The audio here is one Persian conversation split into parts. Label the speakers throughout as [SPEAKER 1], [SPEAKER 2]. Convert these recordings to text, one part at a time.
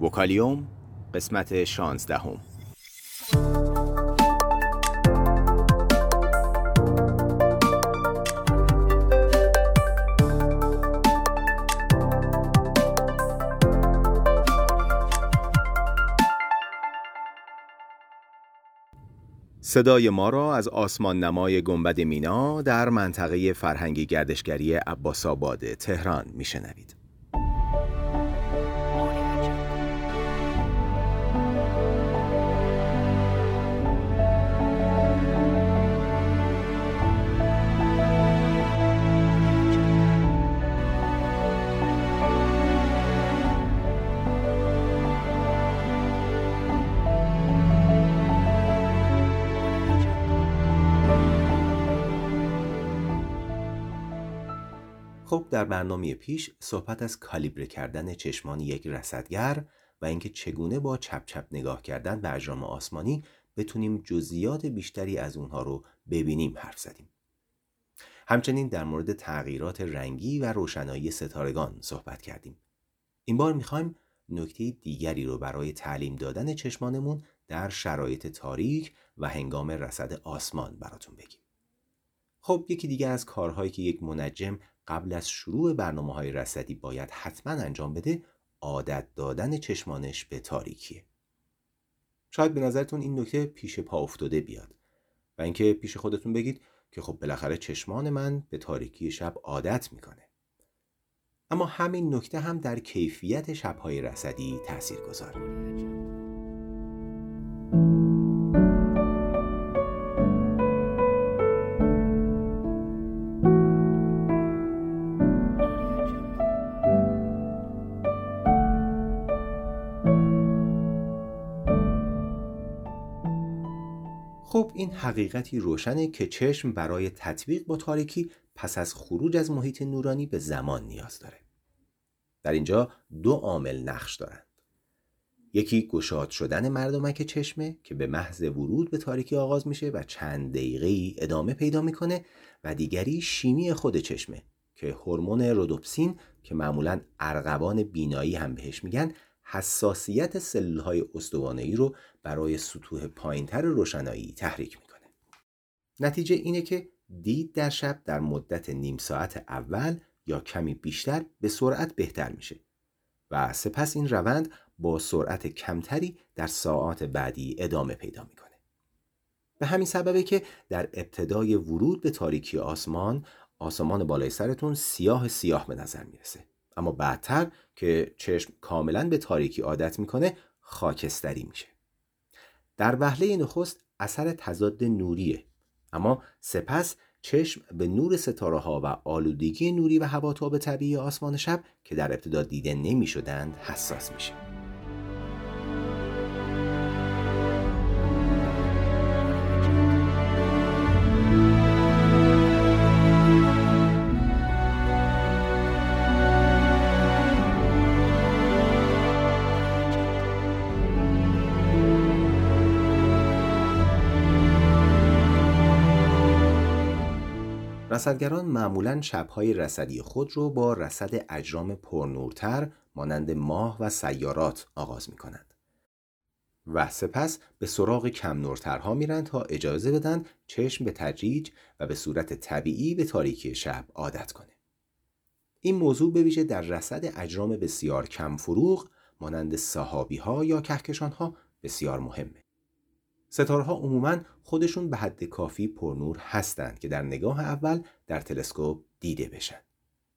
[SPEAKER 1] وکالیوم قسمت شانزدهم صدای ما را از آسمان نمای گنبد مینا در منطقه فرهنگی گردشگری عباس آباد تهران میشنوید. خب در برنامه پیش صحبت از کالیبره کردن چشمان یک رصدگر و اینکه چگونه با چپ چپ نگاه کردن به اجرام آسمانی بتونیم جزئیات بیشتری از اونها رو ببینیم حرف زدیم. همچنین در مورد تغییرات رنگی و روشنایی ستارگان صحبت کردیم. این بار می‌خوایم نکته دیگری رو برای تعلیم دادن چشمانمون در شرایط تاریک و هنگام رصد آسمان براتون بگیم. خب یکی دیگه از کارهایی که یک منجم قبل از شروع برنامه های رصدی باید حتما انجام بده عادت دادن چشمانش به تاریکیه. شاید به نظرتون این نکته پیش پا افتاده بیاد و اینکه پیش خودتون بگید که خب بالاخره چشمان من به تاریکی شب عادت می‌کنه. اما همین نکته هم در کیفیت شبهای رصدی تأثیر گذاره خب این حقیقتی روشنه که چشم برای تطبیق با تاریکی پس از خروج از محیط نورانی به زمان نیاز داره. در اینجا دو عامل نقش دارند. یکی گشاد شدن مردمک چشمه که به محض ورود به تاریکی آغاز میشه و چند دقیقه ای ادامه پیدا می‌کنه و دیگری شیمی خود چشمه که هورمون رودوپسین که معمولا ارغوان بینایی هم بهش میگن حساسیت سلول های استوانه‌ای رو برای سطوح پایینتر روشنایی تحریک می‌کنه. نتیجه اینه که دید در شب در مدت نیم ساعت اول یا کمی بیشتر به سرعت بهتر میشه و سپس این روند با سرعت کمتری در ساعات بعدی ادامه پیدا می‌کنه. به همین سببه که در ابتدای ورود به تاریکی آسمان آسمان بالای سرتون سیاه سیاه به نظر می‌رسه اما بعدتر که چشم کاملا به تاریکی عادت می‌کنه خاکستری میشه. در وهله نخست اثر تضاد نوریه. اما سپس چشم به نور ستاره ها و آلودگی نوری و هواتاب طبیعی آسمان شب که در ابتدا دیده نمی شدند حساس میشه. رصدگران معمولا شبهای رصدی خود رو با رصد اجرام پرنورتر مانند ماه و سیارات آغاز می کنند. و سپس به سراغ کم نورترها میرن تا اجازه بدن چشم به تدریج و به صورت طبیعی به تاریکی شب عادت کنه. این موضوع به ویژه در رصد اجرام بسیار کم فروغ مانند صحابی ها یا کهکشان ها بسیار مهمه. ستارها عموما خودشون به حد کافی پرنور هستند که در نگاه اول در تلسکوپ دیده بشن.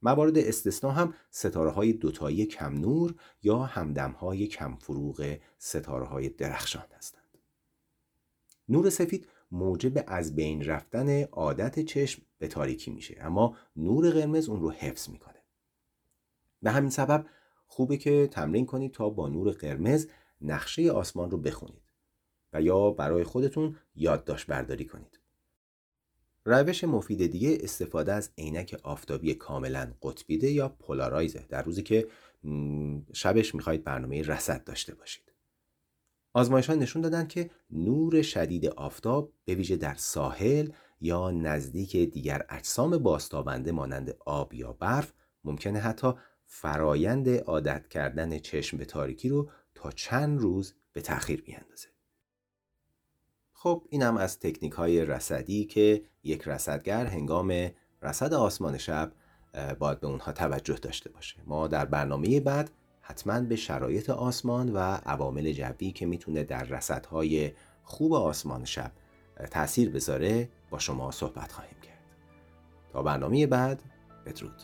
[SPEAKER 1] موارد استثنا هم ستاره های دوتایی کم نور یا همدم های کم فروغ ستاره های درخشان هستند. نور سفید موجب از بین رفتن عادت چشم به تاریکی میشه اما نور قرمز اون رو حفظ می‌کنه. به همین سبب خوبه که تمرین کنید تا با نور قرمز نقشه آسمان رو بخونید. و یا برای خودتون یادداشت برداری کنید. روش مفید دیگه استفاده از عینک آفتابی کاملا قطبیده یا پولارایزه در روزی که شبش می‌خواید برنامه رصد داشته باشید. آزمایشان نشون دادن که نور شدید آفتاب به ویژه در ساحل یا نزدیک دیگر اجسام باستابنده مانند آب یا برف ممکنه حتی فرایند عادت کردن چشم به تاریکی رو تا چند روز به تأخیر بیاندازه. خب اینم از تکنیک های رسدی که یک رسدگر هنگام رسد آسمان شب باید به اونها توجه داشته باشه. ما در برنامه بعد حتما به شرایط آسمان و عوامل جوی که می‌تونه در رسدهای خوب آسمان شب تاثیر بذاره با شما صحبت خواهیم کرد. تا برنامه بعد بدرود.